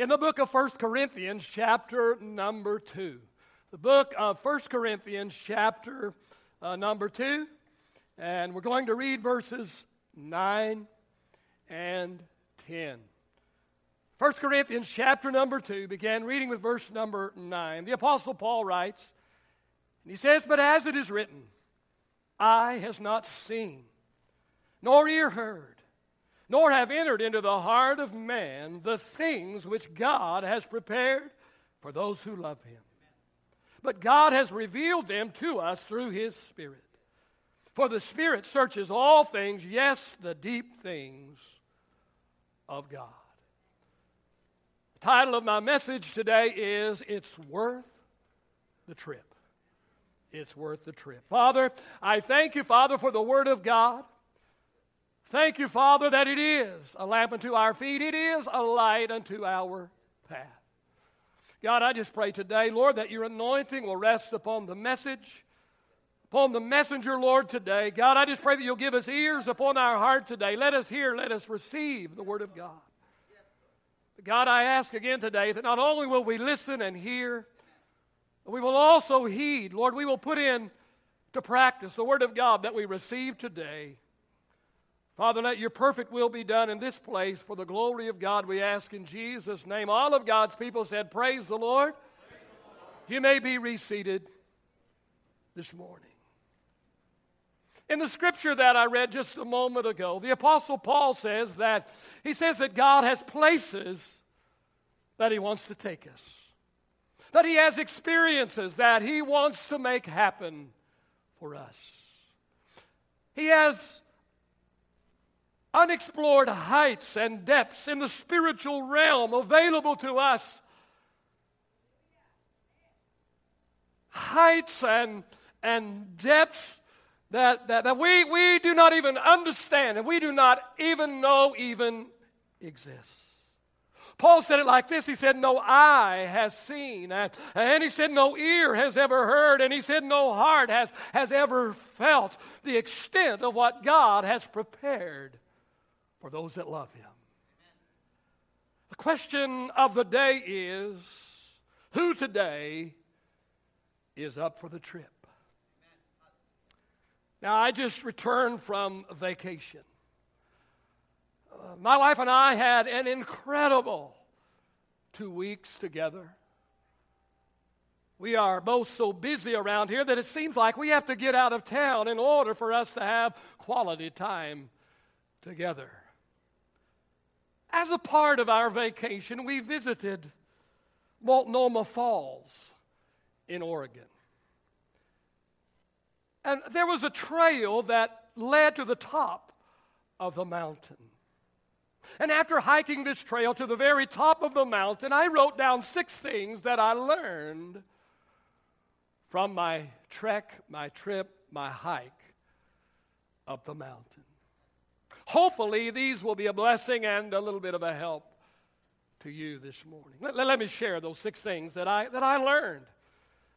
in the book of 1 Corinthians, chapter number 2. The book of 1 Corinthians, chapter uh, number 2. And we're going to read verses 9 and 10. 1 Corinthians, chapter number 2, began reading with verse number 9. The Apostle Paul writes, and he says, But as it is written, eye has not seen, nor ear heard nor have entered into the heart of man the things which God has prepared for those who love him. But God has revealed them to us through his Spirit. For the Spirit searches all things, yes, the deep things of God. The title of my message today is It's Worth the Trip. It's worth the trip. Father, I thank you, Father, for the Word of God. Thank you, Father, that it is a lamp unto our feet, it is a light unto our path. God, I just pray today, Lord, that your anointing will rest upon the message, upon the messenger, Lord, today. God, I just pray that you'll give us ears upon our heart today. Let us hear, let us receive the word of God. God, I ask again today that not only will we listen and hear, but we will also heed. Lord, we will put in to practice the word of God that we receive today. Father, let your perfect will be done in this place for the glory of God, we ask in Jesus' name. All of God's people said, Praise the Lord. You may be reseated this morning. In the scripture that I read just a moment ago, the Apostle Paul says that he says that God has places that he wants to take us, that he has experiences that he wants to make happen for us. He has unexplored heights and depths in the spiritual realm available to us. Heights and, and depths that, that, that we, we do not even understand and we do not even know even exist. Paul said it like this He said, No eye has seen, and, and, he said, No ear has ever heard, and he said, No heart has, has ever felt the extent of what God has prepared for those that love him. The question of the day is who today is up for the trip? Now, I just returned from vacation. Uh, my wife and I had an incredible two weeks together. We are both so busy around here that it seems like we have to get out of town in order for us to have quality time together. As a part of our vacation, we visited Multnomah Falls in Oregon. And there was a trail that led to the top of the mountain. And after hiking this trail to the very top of the mountain, I wrote down six things that I learned from my trek, my trip, my hike up the mountain. Hopefully, these will be a blessing and a little bit of a help to you this morning. Let, let, let me share those six things that I, that I learned.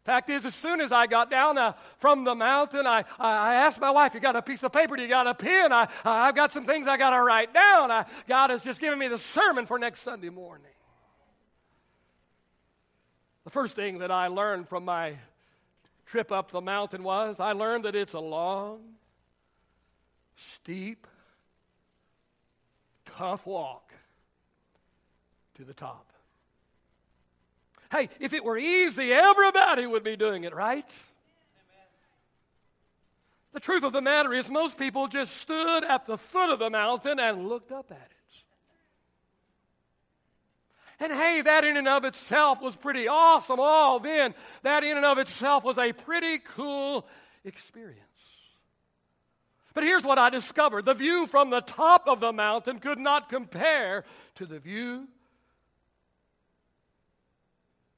Fact is, as soon as I got down uh, from the mountain, I, I asked my wife, You got a piece of paper? Do you got a pen? I, I've got some things I got to write down. I, God has just given me the sermon for next Sunday morning. The first thing that I learned from my trip up the mountain was I learned that it's a long, steep, tough walk to the top. Hey, if it were easy, everybody would be doing it, right? The truth of the matter is, most people just stood at the foot of the mountain and looked up at it. And hey, that in and of itself was pretty awesome. All then, that in and of itself was a pretty cool experience. But here's what I discovered the view from the top of the mountain could not compare to the view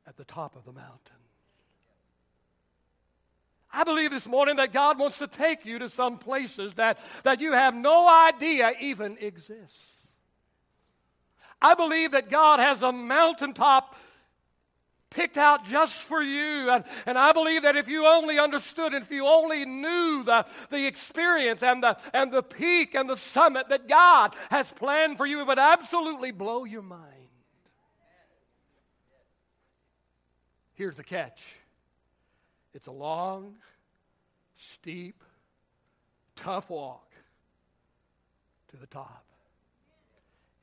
at the top of the mountain. I believe this morning that God wants to take you to some places that, that you have no idea even exist. I believe that God has a mountaintop picked out just for you. And, and I believe that if you only understood, if you only knew the, the experience and the, and the peak and the summit that God has planned for you, it would absolutely blow your mind. Here's the catch it's a long, steep, tough walk to the top.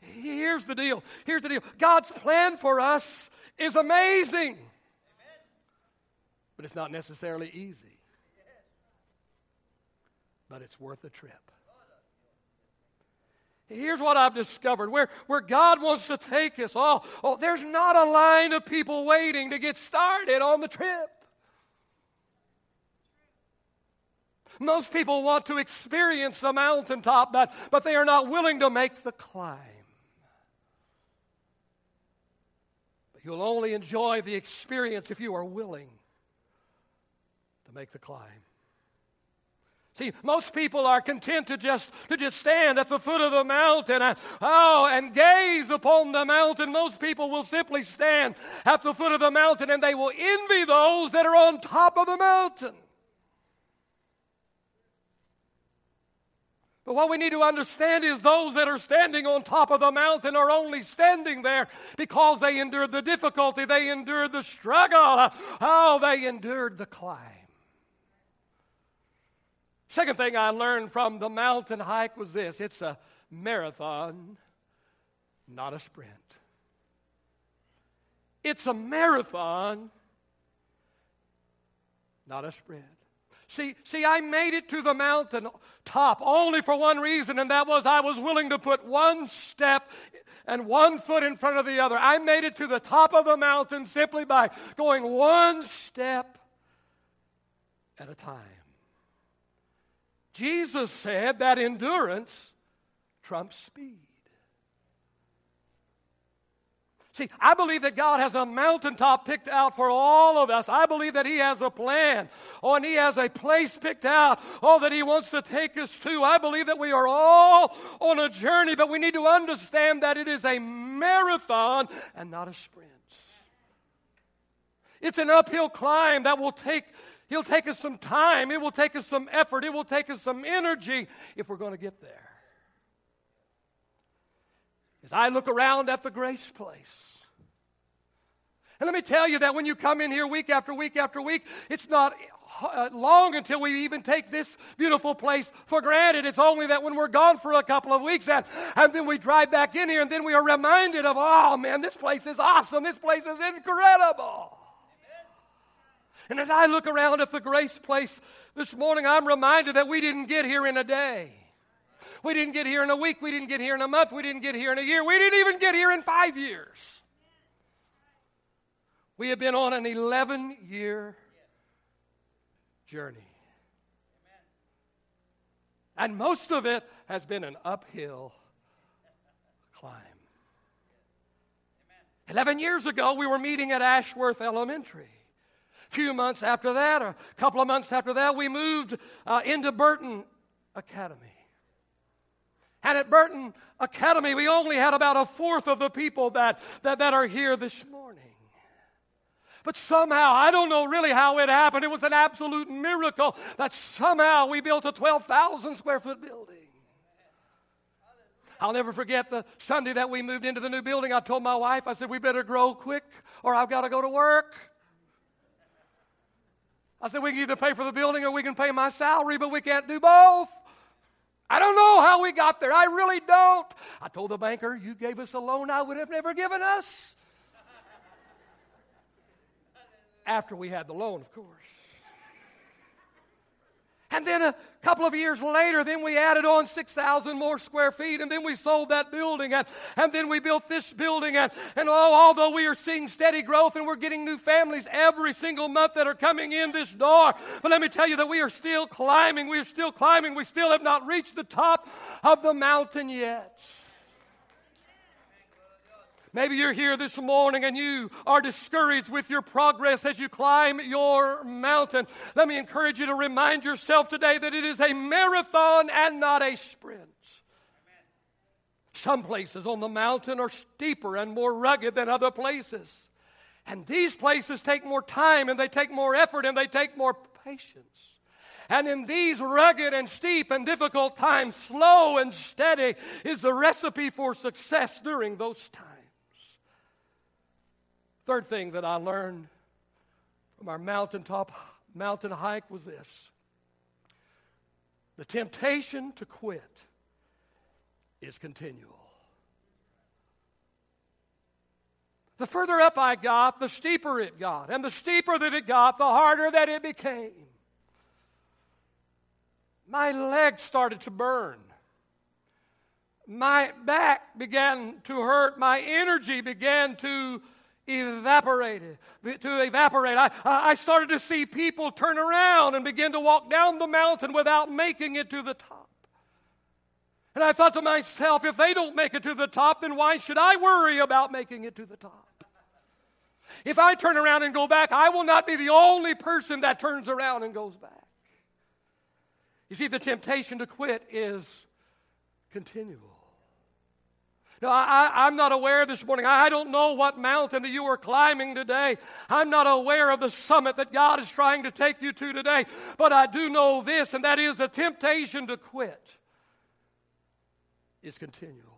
Here's the deal. Here's the deal. God's plan for us is amazing, but it's not necessarily easy. But it's worth the trip. Here's what I've discovered where, where God wants to take us. Oh, oh, there's not a line of people waiting to get started on the trip. Most people want to experience the mountaintop, but, but they are not willing to make the climb. But you'll only enjoy the experience if you are willing to make the climb. See, most people are content to just to just stand at the foot of the mountain and, oh, and gaze upon the mountain. Most people will simply stand at the foot of the mountain and they will envy those that are on top of the mountain. But what we need to understand is those that are standing on top of the mountain are only standing there because they endured the difficulty, they endured the struggle, oh, they endured the climb. Second thing I learned from the mountain hike was this it's a marathon, not a sprint. It's a marathon, not a sprint. See, see, I made it to the mountain top only for one reason, and that was I was willing to put one step and one foot in front of the other. I made it to the top of the mountain simply by going one step at a time. Jesus said that endurance trumps speed. See, I believe that God has a mountaintop picked out for all of us. I believe that He has a plan. Oh, and He has a place picked out. Oh, that He wants to take us to. I believe that we are all on a journey, but we need to understand that it is a marathon and not a sprint. It's an uphill climb that will take, He'll take us some time. It will take us some effort. It will take us some energy if we're going to get there. As I look around at the grace place, and let me tell you that when you come in here week after week after week, it's not uh, long until we even take this beautiful place for granted. It's only that when we're gone for a couple of weeks and, and then we drive back in here and then we are reminded of, oh man, this place is awesome. This place is incredible. And as I look around at the grace place this morning, I'm reminded that we didn't get here in a day. We didn't get here in a week. We didn't get here in a month. We didn't get here in a year. We didn't even get here in five years. We have been on an 11 year journey. And most of it has been an uphill climb. 11 years ago, we were meeting at Ashworth Elementary. A few months after that, a couple of months after that, we moved uh, into Burton Academy. And at Burton Academy, we only had about a fourth of the people that, that, that are here this morning. But somehow, I don't know really how it happened. It was an absolute miracle that somehow we built a 12,000 square foot building. I'll never forget the Sunday that we moved into the new building. I told my wife, I said, we better grow quick or I've got to go to work. I said, we can either pay for the building or we can pay my salary, but we can't do both. I don't know how we got there. I really don't. I told the banker, You gave us a loan I would have never given us. After we had the loan, of course. And then a couple of years later, then we added on 6,000 more square feet, and then we sold that building, and, and then we built this building. And, and oh, although we are seeing steady growth and we're getting new families every single month that are coming in this door, but let me tell you that we are still climbing. We are still climbing. We still have not reached the top of the mountain yet. Maybe you're here this morning and you are discouraged with your progress as you climb your mountain. Let me encourage you to remind yourself today that it is a marathon and not a sprint. Some places on the mountain are steeper and more rugged than other places. And these places take more time and they take more effort and they take more patience. And in these rugged and steep and difficult times, slow and steady is the recipe for success during those times. Third thing that I learned from our mountaintop mountain hike was this the temptation to quit is continual. The further up I got, the steeper it got. And the steeper that it got, the harder that it became. My legs started to burn. My back began to hurt. My energy began to evaporate. To evaporate. I, I started to see people turn around and begin to walk down the mountain without making it to the top. And I thought to myself, if they don't make it to the top, then why should I worry about making it to the top? If I turn around and go back, I will not be the only person that turns around and goes back. You see, the temptation to quit is continual. I, am not aware this morning. I don't know what mountain that you are climbing today. I'm not aware of the summit that God is trying to take you to today. But I do know this, and that is the temptation to quit is continual.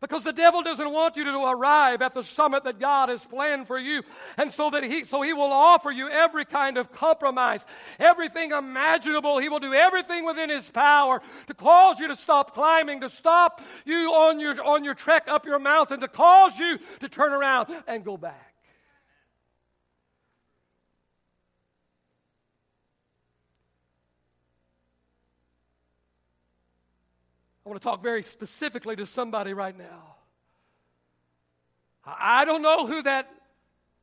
Because the devil doesn't want you to arrive at the summit that God has planned for you. And so that he so he will offer you every kind of compromise, everything imaginable. He will do everything within his power to cause you to stop climbing, to stop you on your on your trek up your mountain, to cause you to turn around and go back. Want to talk very specifically to somebody right now. I don't know who that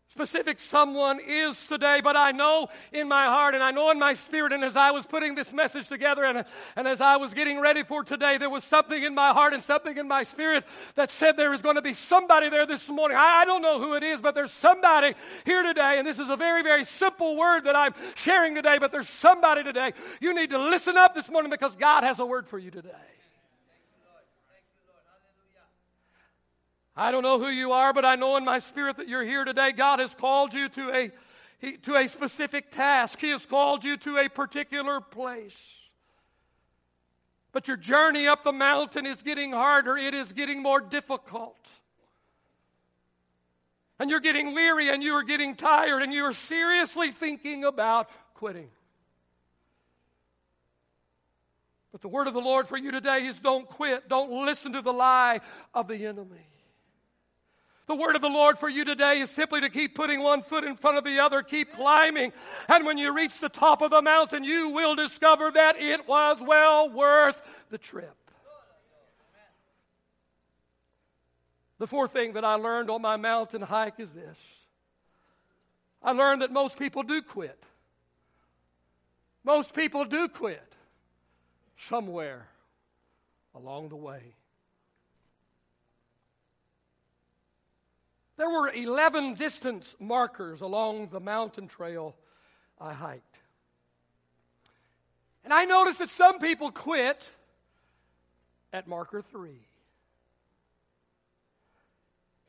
specific someone is today, but I know in my heart and I know in my spirit, and as I was putting this message together and, and as I was getting ready for today, there was something in my heart and something in my spirit that said there is going to be somebody there this morning. I, I don't know who it is, but there's somebody here today, and this is a very, very simple word that I'm sharing today, but there's somebody today. You need to listen up this morning because God has a word for you today. I don't know who you are, but I know in my spirit that you're here today. God has called you to a, to a specific task, He has called you to a particular place. But your journey up the mountain is getting harder, it is getting more difficult. And you're getting weary and you are getting tired and you are seriously thinking about quitting. But the word of the Lord for you today is don't quit. Don't listen to the lie of the enemy. The word of the Lord for you today is simply to keep putting one foot in front of the other, keep climbing. And when you reach the top of the mountain, you will discover that it was well worth the trip. The fourth thing that I learned on my mountain hike is this I learned that most people do quit. Most people do quit somewhere along the way. There were 11 distance markers along the mountain trail I hiked. And I noticed that some people quit at marker three.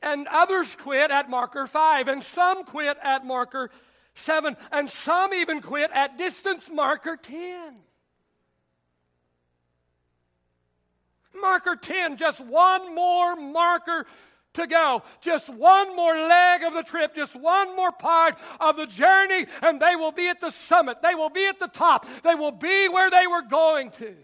And others quit at marker five, and some quit at marker seven, and some even quit at distance marker 10. Marker 10, just one more marker to go. Just one more leg of the trip, just one more part of the journey, and they will be at the summit. They will be at the top. They will be where they were going to.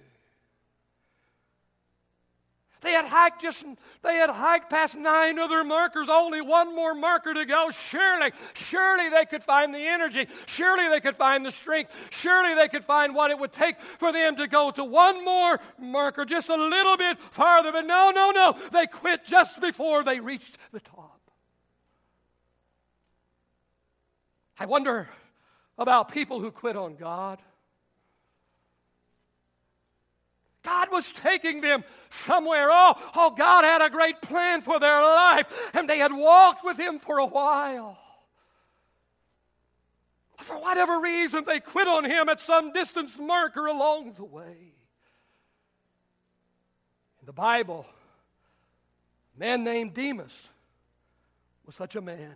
They had hiked just they had hiked past nine other markers, only one more marker to go. Surely, surely they could find the energy. Surely they could find the strength. Surely they could find what it would take for them to go to one more marker, just a little bit farther. But no, no, no. They quit just before they reached the top. I wonder about people who quit on God. God was taking them somewhere. Oh, oh, God had a great plan for their life, and they had walked with Him for a while. For whatever reason, they quit on Him at some distance marker along the way. In the Bible, a man named Demas was such a man.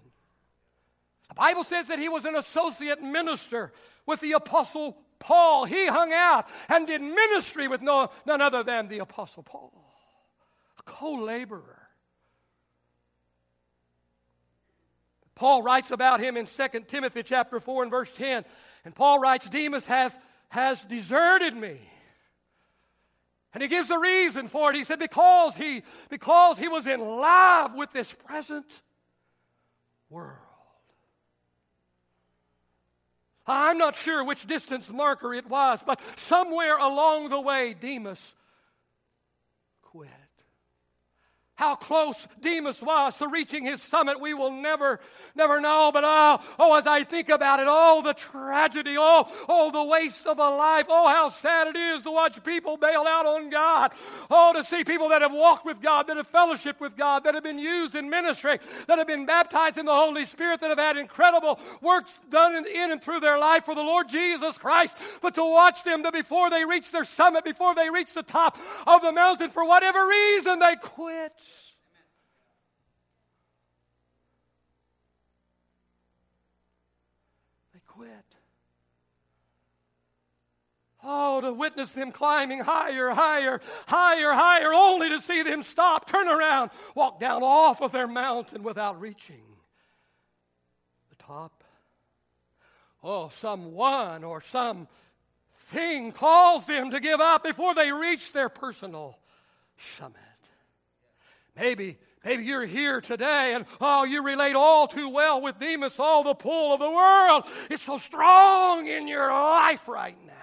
The Bible says that he was an associate minister with the Apostle Paul, he hung out and did ministry with no, none other than the Apostle Paul, a co laborer. Paul writes about him in 2 Timothy chapter 4 and verse 10. And Paul writes, Demas has, has deserted me. And he gives the reason for it. He said, because he, because he was in love with this present world. I'm not sure which distance marker it was, but somewhere along the way, Demas quit. How close Demas was to reaching his summit, we will never, never know. But oh, oh, as I think about it, oh, the tragedy, oh, oh, the waste of a life, oh, how sad it is to watch people bail out on God. Oh, to see people that have walked with God, that have fellowship with God, that have been used in ministry, that have been baptized in the Holy Spirit, that have had incredible works done in, in and through their life for the Lord Jesus Christ. But to watch them that before they reach their summit, before they reach the top of the mountain, for whatever reason, they quit. Oh, to witness them climbing higher, higher, higher, higher, only to see them stop, turn around, walk down off of their mountain without reaching the top. Oh, someone or some thing calls them to give up before they reach their personal summit. Maybe Maybe you're here today and oh, you relate all too well with Demas. Oh, the pull of the world. It's so strong in your life right now.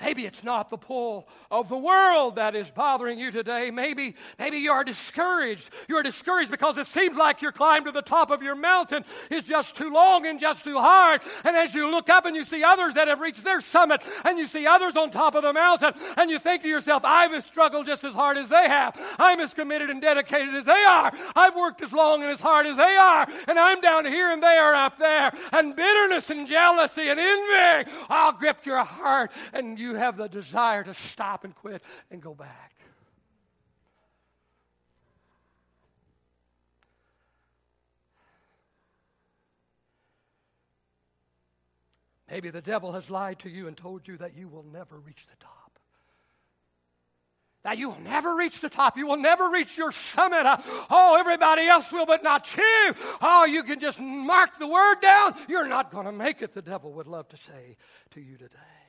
Maybe it's not the pull of the world that is bothering you today. Maybe, maybe you are discouraged. You are discouraged because it seems like your climb to the top of your mountain is just too long and just too hard. And as you look up and you see others that have reached their summit and you see others on top of the mountain and you think to yourself, I've struggled just as hard as they have. I'm as committed and dedicated as they are. I've worked as long and as hard as they are. And I'm down here and they are up there. And bitterness and jealousy and envy all gripped your heart and you have the desire to stop and quit and go back. Maybe the devil has lied to you and told you that you will never reach the top. That you will never reach the top. You will never reach your summit. Uh, oh, everybody else will, but not you. Oh, you can just mark the word down. You're not going to make it, the devil would love to say to you today.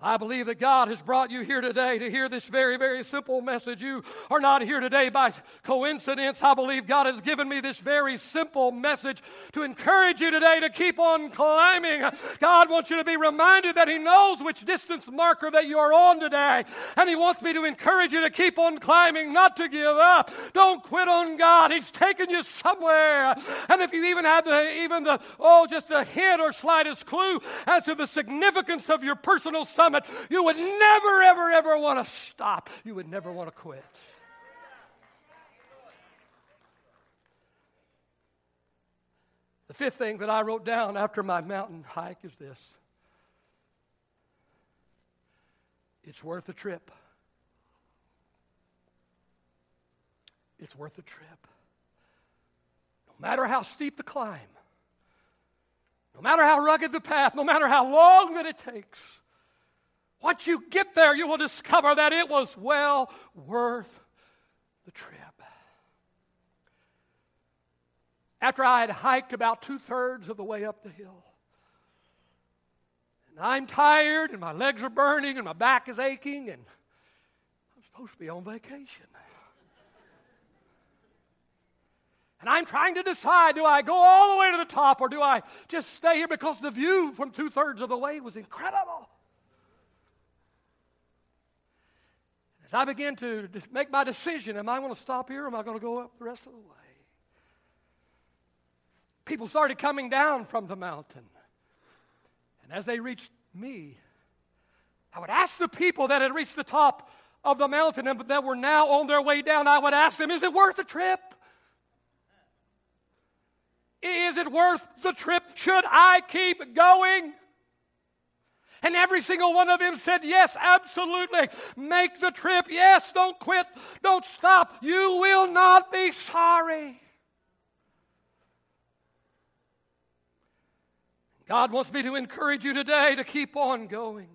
I believe that God has brought you here today to hear this very, very simple message. You are not here today by coincidence. I believe God has given me this very simple message to encourage you today to keep on climbing. God wants you to be reminded that He knows which distance marker that you are on today. And He wants me to encourage you to keep on climbing, not to give up. Don't quit on God. He's taken you somewhere. And if you even have the, even the, oh, just a hint or slightest clue as to the significance of your personal summit, you would never, ever, ever want to stop. You would never want to quit. The fifth thing that I wrote down after my mountain hike is this it's worth the trip. It's worth the trip. No matter how steep the climb, no matter how rugged the path, no matter how long that it takes, once you get there, you will discover that it was well worth the trip. After I had hiked about two thirds of the way up the hill, and I'm tired, and my legs are burning, and my back is aching, and I'm supposed to be on vacation. And I'm trying to decide do I go all the way to the top or do I just stay here because the view from two thirds of the way was incredible. As I began to make my decision, am I going to stop here or am I going to go up the rest of the way? People started coming down from the mountain. And as they reached me, I would ask the people that had reached the top of the mountain and that were now on their way down, I would ask them, is it worth the trip? Is it worth the trip? Should I keep going? And every single one of them said, Yes, absolutely. Make the trip. Yes, don't quit. Don't stop. You will not be sorry. God wants me to encourage you today to keep on going.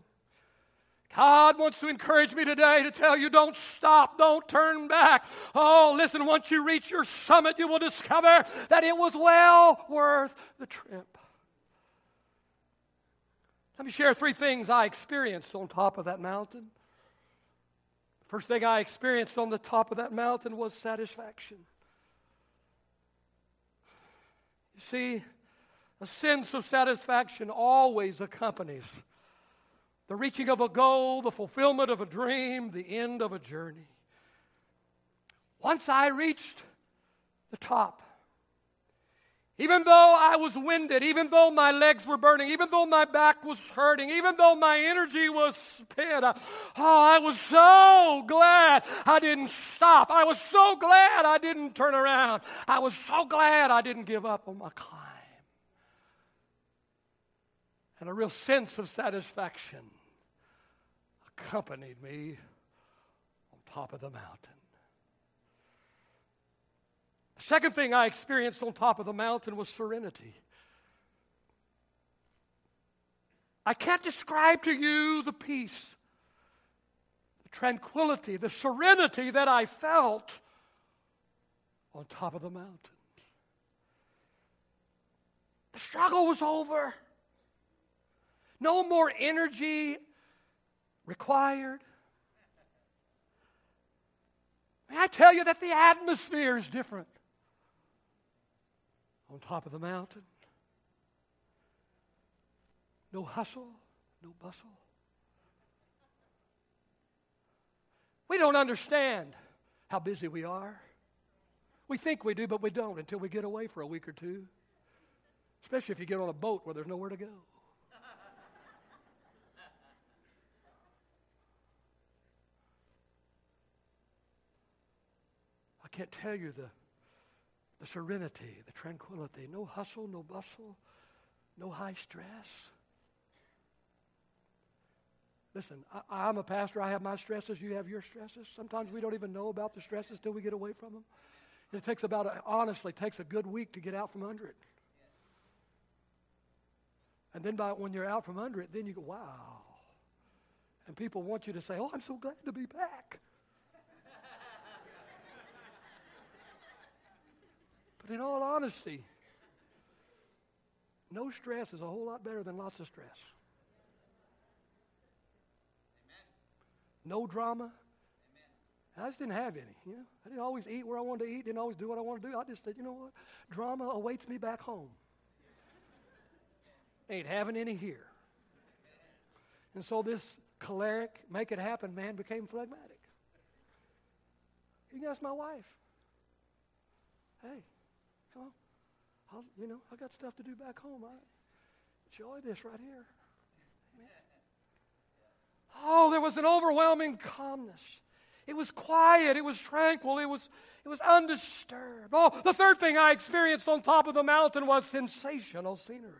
God wants to encourage me today to tell you don't stop, don't turn back. Oh, listen, once you reach your summit, you will discover that it was well worth the trip. Let me share three things I experienced on top of that mountain. First thing I experienced on the top of that mountain was satisfaction. You see, a sense of satisfaction always accompanies the reaching of a goal, the fulfillment of a dream, the end of a journey. Once I reached the top, even though I was winded, even though my legs were burning, even though my back was hurting, even though my energy was spent, I, oh, I was so glad I didn't stop. I was so glad I didn't turn around. I was so glad I didn't give up on my climb. And a real sense of satisfaction accompanied me on top of the mountain. The second thing I experienced on top of the mountain was serenity. I can't describe to you the peace, the tranquility, the serenity that I felt on top of the mountain. The struggle was over. No more energy required. May I tell you that the atmosphere is different on top of the mountain. No hustle, no bustle. We don't understand how busy we are. We think we do, but we don't until we get away for a week or two. Especially if you get on a boat where there's nowhere to go. I can't tell you the the serenity, the tranquility, no hustle, no bustle, no high stress. Listen, I, am a pastor. I have my stresses. You have your stresses. Sometimes we don't even know about the stresses till we get away from them. It takes about, a, honestly, takes a good week to get out from under it. And then by, when you're out from under it, then you go, wow. And people want you to say, oh, I'm so glad to be back. But in all honesty, no stress is a whole lot better than lots of stress. Amen. No drama. Amen. I just didn't have any. You know? I didn't always eat where I wanted to eat, didn't always do what I wanted to do. I just said, you know what? Drama awaits me back home. Ain't having any here. And so this choleric, make it happen man became phlegmatic. You can ask my wife. Hey, Come on. I'll, you know, I got stuff to do back home. I enjoy this right here. Oh, there was an overwhelming calmness. It was quiet. It was tranquil. It was, it was undisturbed. Oh, the third thing I experienced on top of the mountain was sensational scenery.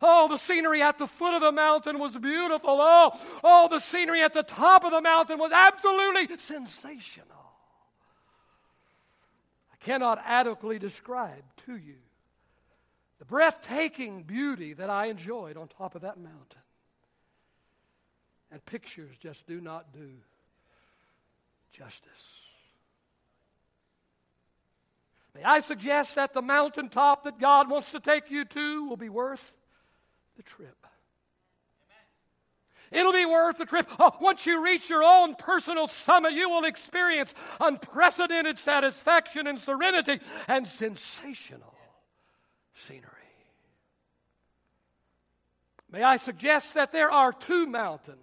Oh, the scenery at the foot of the mountain was beautiful. Oh, oh, the scenery at the top of the mountain was absolutely sensational cannot adequately describe to you the breathtaking beauty that I enjoyed on top of that mountain. And pictures just do not do justice. May I suggest that the mountaintop that God wants to take you to will be worth the trip. It'll be worth the trip. Oh, once you reach your own personal summit, you will experience unprecedented satisfaction and serenity and sensational scenery. May I suggest that there are two mountains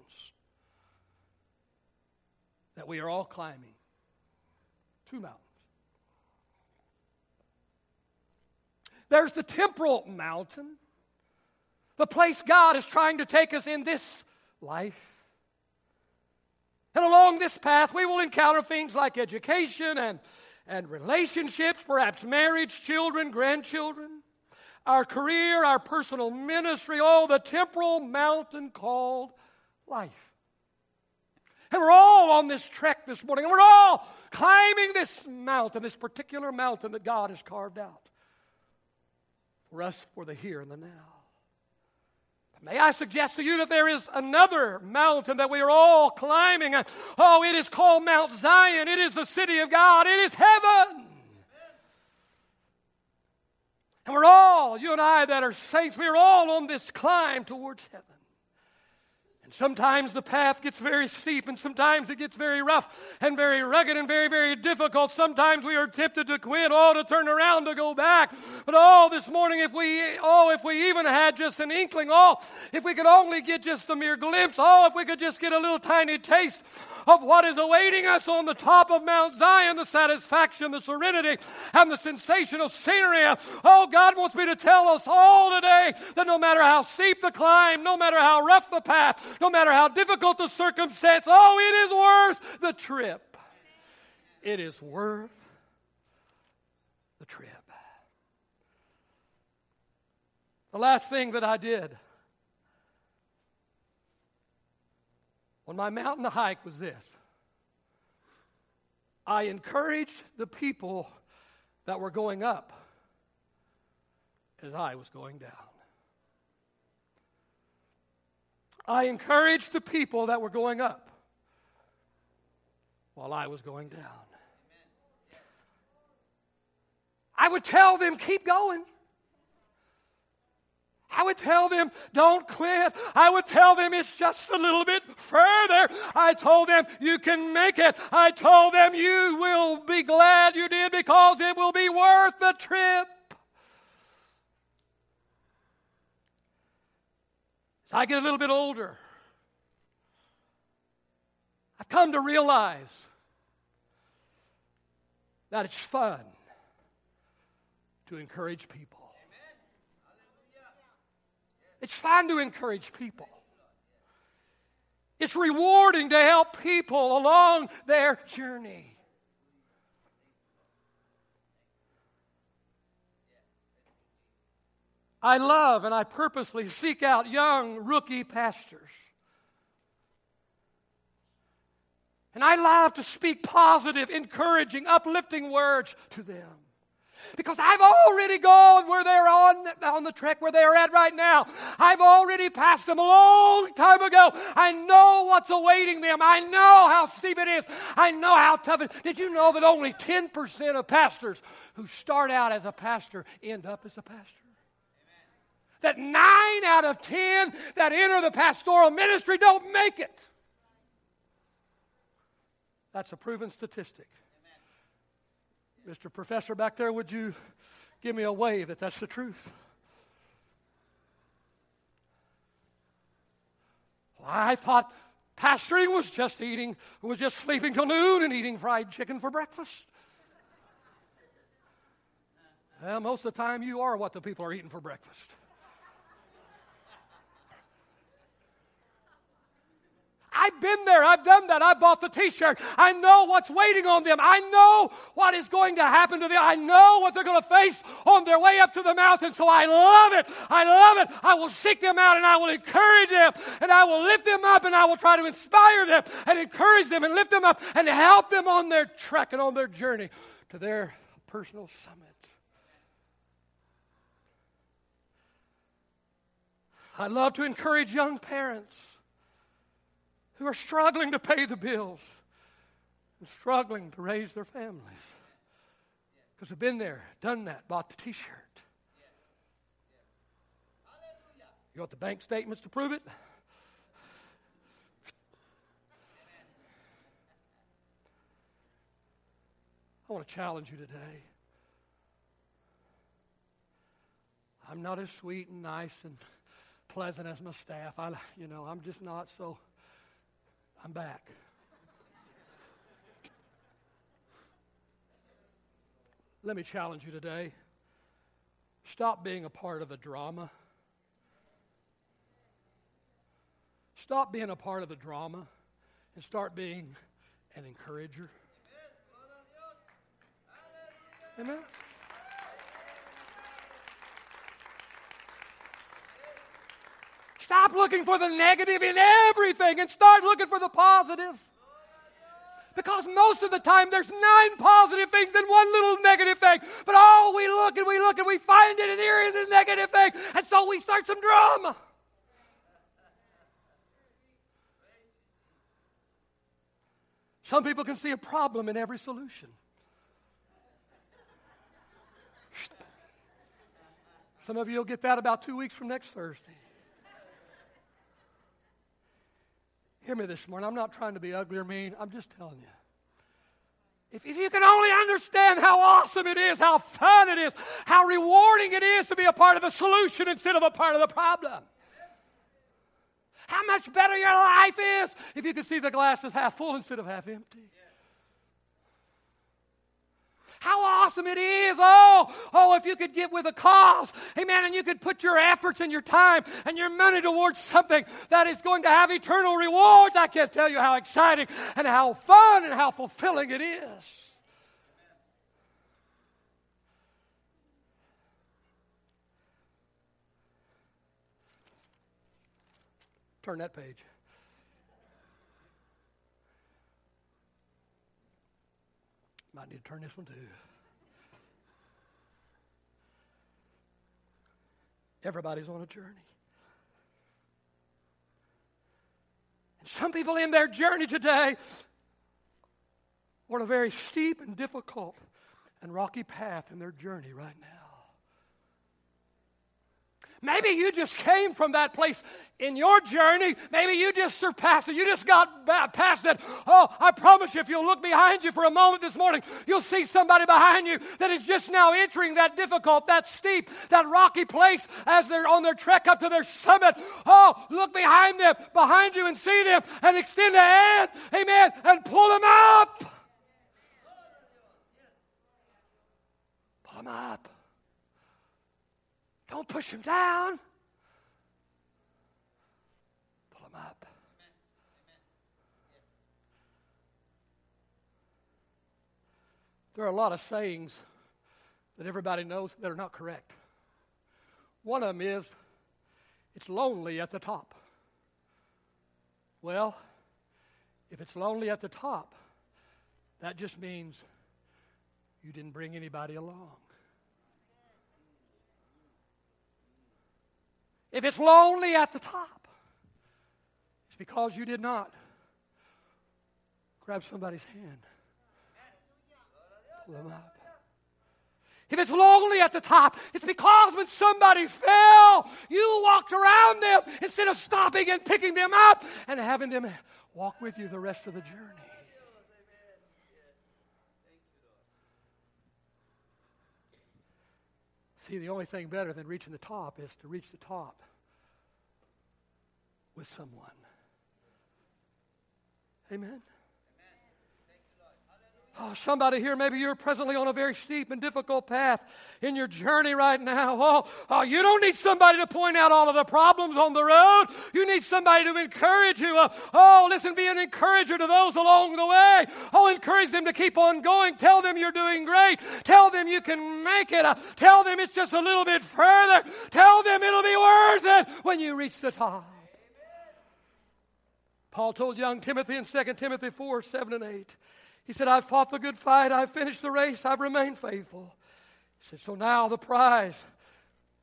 that we are all climbing? Two mountains. There's the temporal mountain, the place God is trying to take us in this life. And along this path, we will encounter things like education and, and relationships, perhaps marriage, children, grandchildren, our career, our personal ministry, all the temporal mountain called life. And we're all on this trek this morning, and we're all climbing this mountain, this particular mountain that God has carved out for us for the here and the now. May I suggest to you that there is another mountain that we are all climbing. Oh, it is called Mount Zion. It is the city of God. It is heaven. And we're all, you and I that are saints, we're all on this climb towards heaven. And sometimes the path gets very steep, and sometimes it gets very rough and very rugged and very, very difficult. Sometimes we are tempted to quit, oh, to turn around, to go back. But oh, this morning, if we, oh, if we even had just an inkling, oh, if we could only get just a mere glimpse, oh, if we could just get a little tiny taste of what is awaiting us on the top of Mount Zion the satisfaction, the serenity, and the sensational scenery. Oh, God wants me to tell us all today that no matter how steep the climb, no matter how rough the path, no matter how difficult the circumstance, oh, it is worth the trip. It is worth the trip. The last thing that I did on my mountain hike was this I encouraged the people that were going up as I was going down. I encouraged the people that were going up while I was going down. I would tell them, keep going. I would tell them, don't quit. I would tell them it's just a little bit further. I told them, you can make it. I told them, you will be glad you did because it will be worth the trip. As I get a little bit older, I've come to realize that it's fun to encourage people. It's fun to encourage people. It's rewarding to help people along their journey. I love and I purposely seek out young rookie pastors. And I love to speak positive, encouraging, uplifting words to them. Because I've already gone where they're on, on the trek where they're at right now. I've already passed them a long time ago. I know what's awaiting them. I know how steep it is. I know how tough it is. Did you know that only 10% of pastors who start out as a pastor end up as a pastor? That nine out of 10 that enter the pastoral ministry don't make it. That's a proven statistic. Mr. Professor back there, would you give me a wave that that's the truth? Well, I thought pastoring was just eating, was just sleeping till noon and eating fried chicken for breakfast. Well, most of the time you are what the people are eating for breakfast. I've been there. I've done that. I bought the t shirt. I know what's waiting on them. I know what is going to happen to them. I know what they're going to face on their way up to the mountain. So I love it. I love it. I will seek them out and I will encourage them and I will lift them up and I will try to inspire them and encourage them and lift them up and help them on their trek and on their journey to their personal summit. I love to encourage young parents who are struggling to pay the bills and struggling to raise their families. Because they've been there, done that, bought the t shirt. You want the bank statements to prove it? I want to challenge you today. I'm not as sweet and nice and pleasant as my staff. I, you know, I'm just not so I'm back. Let me challenge you today. Stop being a part of the drama. Stop being a part of the drama and start being an encourager. Amen. Stop looking for the negative in everything and start looking for the positive. Because most of the time there's nine positive things and one little negative thing. But oh, we look and we look and we find it, and there is a negative thing. And so we start some drama. Some people can see a problem in every solution. Some of you will get that about two weeks from next Thursday. Hear me this morning. I'm not trying to be ugly or mean. I'm just telling you. If, if you can only understand how awesome it is, how fun it is, how rewarding it is to be a part of the solution instead of a part of the problem. How much better your life is if you can see the glass is half full instead of half empty. How awesome it is. Oh, oh, if you could get with a cause, amen, and you could put your efforts and your time and your money towards something that is going to have eternal rewards. I can't tell you how exciting and how fun and how fulfilling it is. Turn that page. Might need to turn this one too. Everybody's on a journey. And some people in their journey today are on a very steep and difficult and rocky path in their journey right now. Maybe you just came from that place in your journey. Maybe you just surpassed it. You just got past it. Oh, I promise you, if you'll look behind you for a moment this morning, you'll see somebody behind you that is just now entering that difficult, that steep, that rocky place as they're on their trek up to their summit. Oh, look behind them, behind you, and see them, and extend a hand, amen, and pull them up. Pull them up. Don't push him down. Pull him up. There are a lot of sayings that everybody knows that are not correct. One of them is, it's lonely at the top. Well, if it's lonely at the top, that just means you didn't bring anybody along. If it's lonely at the top, it's because you did not grab somebody's hand, pull them up. If it's lonely at the top, it's because when somebody fell, you walked around them instead of stopping and picking them up and having them walk with you the rest of the journey. See, the only thing better than reaching the top is to reach the top with someone. Amen. Oh, somebody here, maybe you're presently on a very steep and difficult path in your journey right now. Oh, oh, you don't need somebody to point out all of the problems on the road. You need somebody to encourage you. Uh, oh, listen, be an encourager to those along the way. Oh, encourage them to keep on going. Tell them you're doing great. Tell them you can make it. Tell them it's just a little bit further. Tell them it'll be worth it when you reach the top. Paul told young Timothy in 2 Timothy 4 7 and 8. He said, I've fought the good fight, I've finished the race, I've remained faithful. He said, So now the prize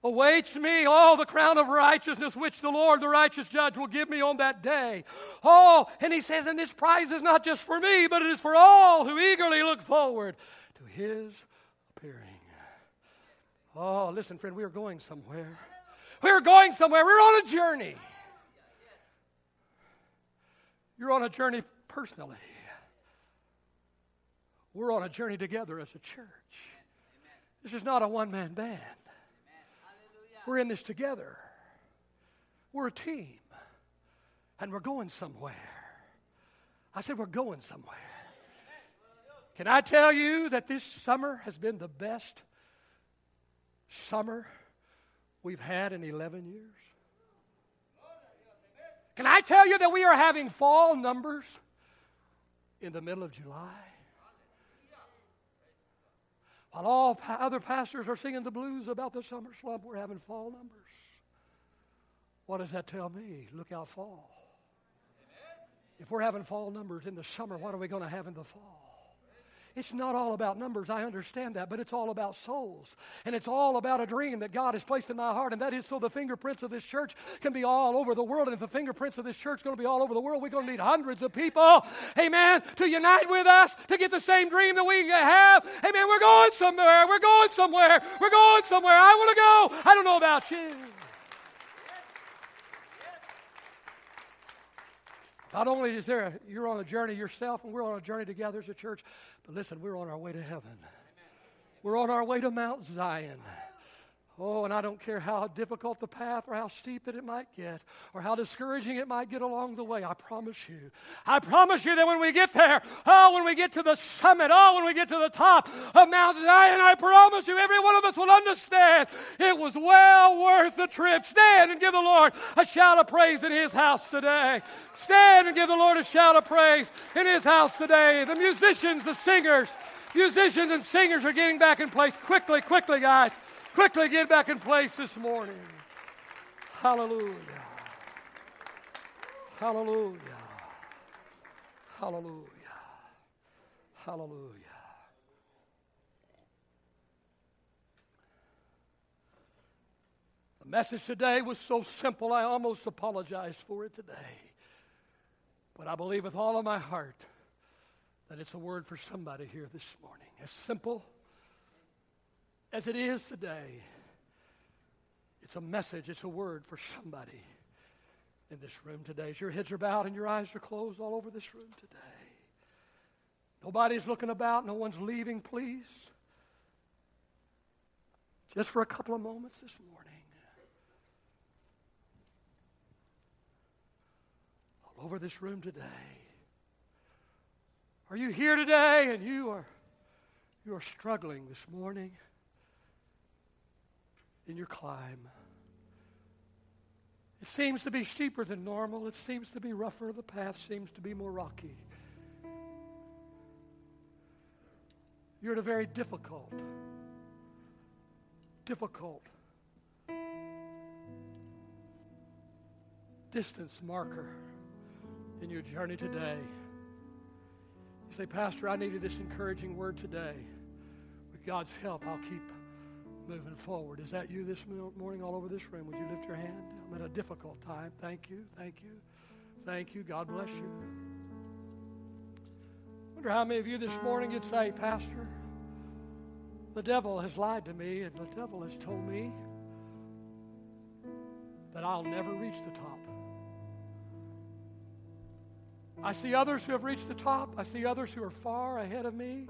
awaits me, all the crown of righteousness which the Lord, the righteous judge, will give me on that day. Oh, and he says, And this prize is not just for me, but it is for all who eagerly look forward to his appearing. Oh, listen, friend, we are going somewhere. We are going somewhere. We're on a journey. You're on a journey personally. We're on a journey together as a church. This is not a one man band. We're in this together. We're a team. And we're going somewhere. I said, We're going somewhere. Can I tell you that this summer has been the best summer we've had in 11 years? Can I tell you that we are having fall numbers in the middle of July? While all pa- other pastors are singing the blues about the summer slump, we're having fall numbers. What does that tell me? Look out fall. If we're having fall numbers in the summer, what are we going to have in the fall? It's not all about numbers, I understand that, but it's all about souls. And it's all about a dream that God has placed in my heart, and that is so the fingerprints of this church can be all over the world. And if the fingerprints of this church are going to be all over the world, we're going to need hundreds of people, amen, to unite with us, to get the same dream that we have. Amen, we're going somewhere, we're going somewhere, we're going somewhere. I want to go. I don't know about you. Not only is there, a, you're on a journey yourself, and we're on a journey together as a church, but listen, we're on our way to heaven. We're on our way to Mount Zion. Oh, and I don't care how difficult the path or how steep that it might get or how discouraging it might get along the way. I promise you. I promise you that when we get there, oh, when we get to the summit, oh, when we get to the top of Mount Zion, I promise you, every one of us will understand it was well worth the trip. Stand and give the Lord a shout of praise in His house today. Stand and give the Lord a shout of praise in His house today. The musicians, the singers, musicians and singers are getting back in place. Quickly, quickly, guys. Quickly get back in place this morning. Hallelujah. Hallelujah. Hallelujah. Hallelujah. The message today was so simple, I almost apologized for it today. But I believe with all of my heart that it's a word for somebody here this morning. As simple as it is today, it's a message, it's a word for somebody in this room today. As your heads are bowed and your eyes are closed all over this room today. Nobody's looking about, no one's leaving, please. Just for a couple of moments this morning. All over this room today. Are you here today and you are you are struggling this morning? In your climb. It seems to be steeper than normal. It seems to be rougher. The path seems to be more rocky. You're at a very difficult, difficult distance marker in your journey today. You say, Pastor, I needed this encouraging word today. With God's help, I'll keep moving forward. Is that you this morning all over this room? Would you lift your hand? I'm at a difficult time. Thank you. Thank you. Thank you. God bless you. wonder how many of you this morning would say, Pastor, the devil has lied to me and the devil has told me that I'll never reach the top. I see others who have reached the top. I see others who are far ahead of me.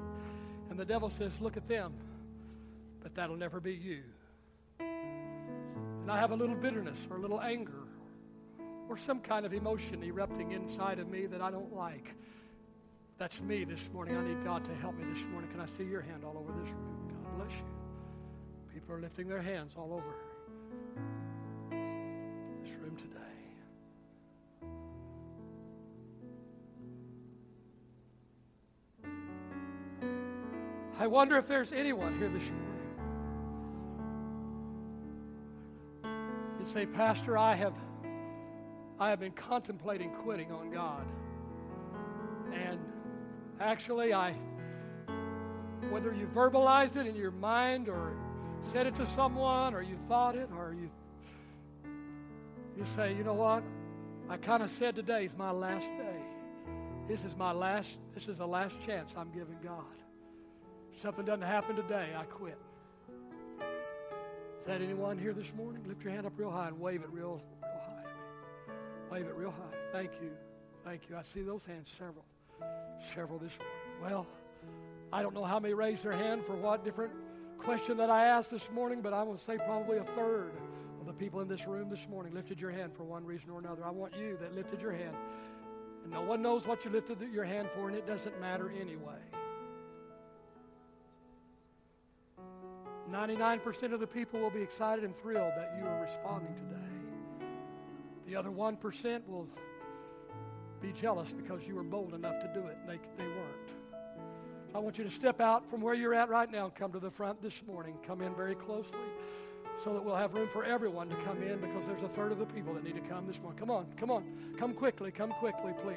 And the devil says, Look at them but that'll never be you. And I have a little bitterness or a little anger or some kind of emotion erupting inside of me that I don't like. That's me this morning. I need God to help me this morning. Can I see your hand all over this room? God bless you. People are lifting their hands all over this room today. I wonder if there's anyone here this morning say, Pastor, I have, I have been contemplating quitting on God. And actually, I, whether you verbalized it in your mind or said it to someone or you thought it or you, you say, you know what? I kind of said today is my last day. This is my last, this is the last chance I'm giving God. If something doesn't happen today, I quit that anyone here this morning? Lift your hand up real high and wave it real, real high. Wave it real high. Thank you. Thank you. I see those hands, several. Several this morning. Well, I don't know how many raised their hand for what different question that I asked this morning, but I will say probably a third of the people in this room this morning lifted your hand for one reason or another. I want you that lifted your hand. And no one knows what you lifted your hand for, and it doesn't matter anyway. 99% of the people will be excited and thrilled that you are responding today. The other 1% will be jealous because you were bold enough to do it and they, they weren't. I want you to step out from where you're at right now and come to the front this morning. Come in very closely so that we'll have room for everyone to come in because there's a third of the people that need to come this morning. Come on, come on. Come quickly, come quickly, please.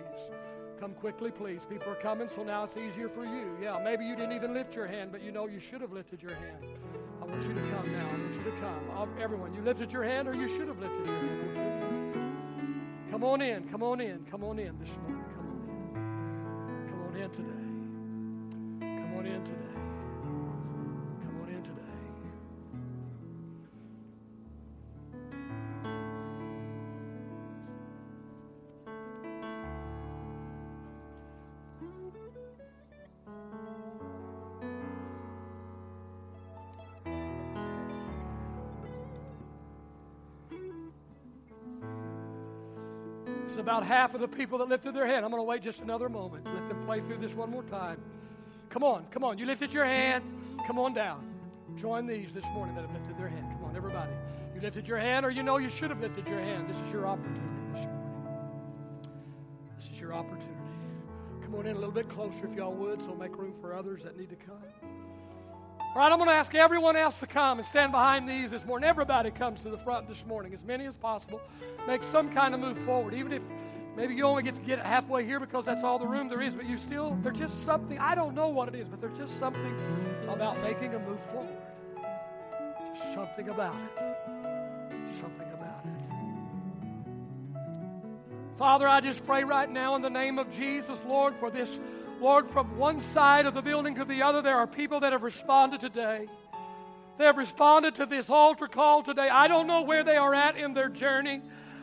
Come quickly, please. People are coming, so now it's easier for you. Yeah, maybe you didn't even lift your hand, but you know you should have lifted your hand. I want you to come now. I want you to come. Everyone, you lifted your hand or you should have lifted your hand. Come. come on in. Come on in. Come on in this morning. Come on in. Come on in today. Come on in today. About half of the people that lifted their hand. I'm going to wait just another moment. Let them play through this one more time. Come on, come on. You lifted your hand. Come on down. Join these this morning that have lifted their hand. Come on, everybody. You lifted your hand, or you know you should have lifted your hand. This is your opportunity this morning. This is your opportunity. Come on in a little bit closer if y'all would, so make room for others that need to come. All right, I'm going to ask everyone else to come and stand behind these this morning. Everybody comes to the front this morning, as many as possible. Make some kind of move forward, even if maybe you only get to get halfway here because that's all the room there is, but you still, there's just something, I don't know what it is, but there's just something about making a move forward. Just something about it. Something about it. Father, I just pray right now in the name of Jesus, Lord, for this Lord, from one side of the building to the other, there are people that have responded today. They have responded to this altar call today. I don't know where they are at in their journey.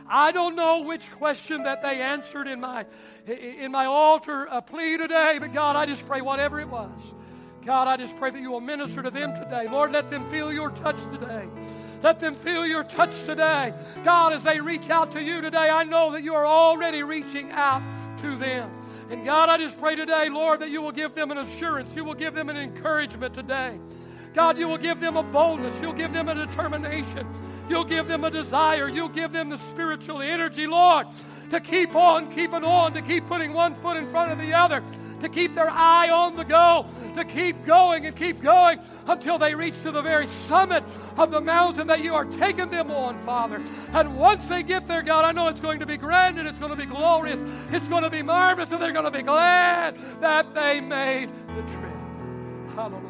I don't know which question that they answered in my, in my altar uh, plea today, but God, I just pray whatever it was. God, I just pray that you will minister to them today. Lord, let them feel your touch today. Let them feel your touch today. God, as they reach out to you today, I know that you are already reaching out to them. And God, I just pray today, Lord, that you will give them an assurance. You will give them an encouragement today. God, you will give them a boldness. You'll give them a determination. You'll give them a desire. You'll give them the spiritual energy, Lord, to keep on keeping on, to keep putting one foot in front of the other, to keep their eye on the goal, to keep going and keep going until they reach to the very summit of the mountain that you are taking them on, Father. And once they get there, God, I know it's going to be grand and it's going to be glorious, it's going to be marvelous, and they're going to be glad that they made the trip. Hallelujah.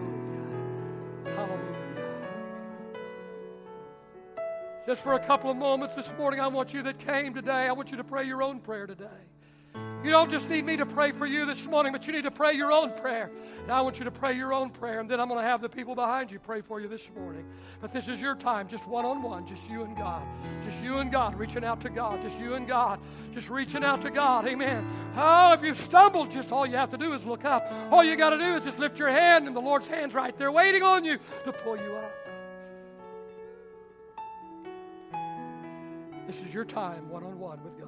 Hallelujah. Just for a couple of moments this morning, I want you that came today, I want you to pray your own prayer today. You don't just need me to pray for you this morning, but you need to pray your own prayer. Now I want you to pray your own prayer, and then I'm going to have the people behind you pray for you this morning. But this is your time, just one on one, just you and God. Just you and God, reaching out to God. Just you and God, just reaching out to God. Amen. Oh, if you've stumbled, just all you have to do is look up. All you got to do is just lift your hand, and the Lord's hand's right there waiting on you to pull you up. This is your time, one on one with God.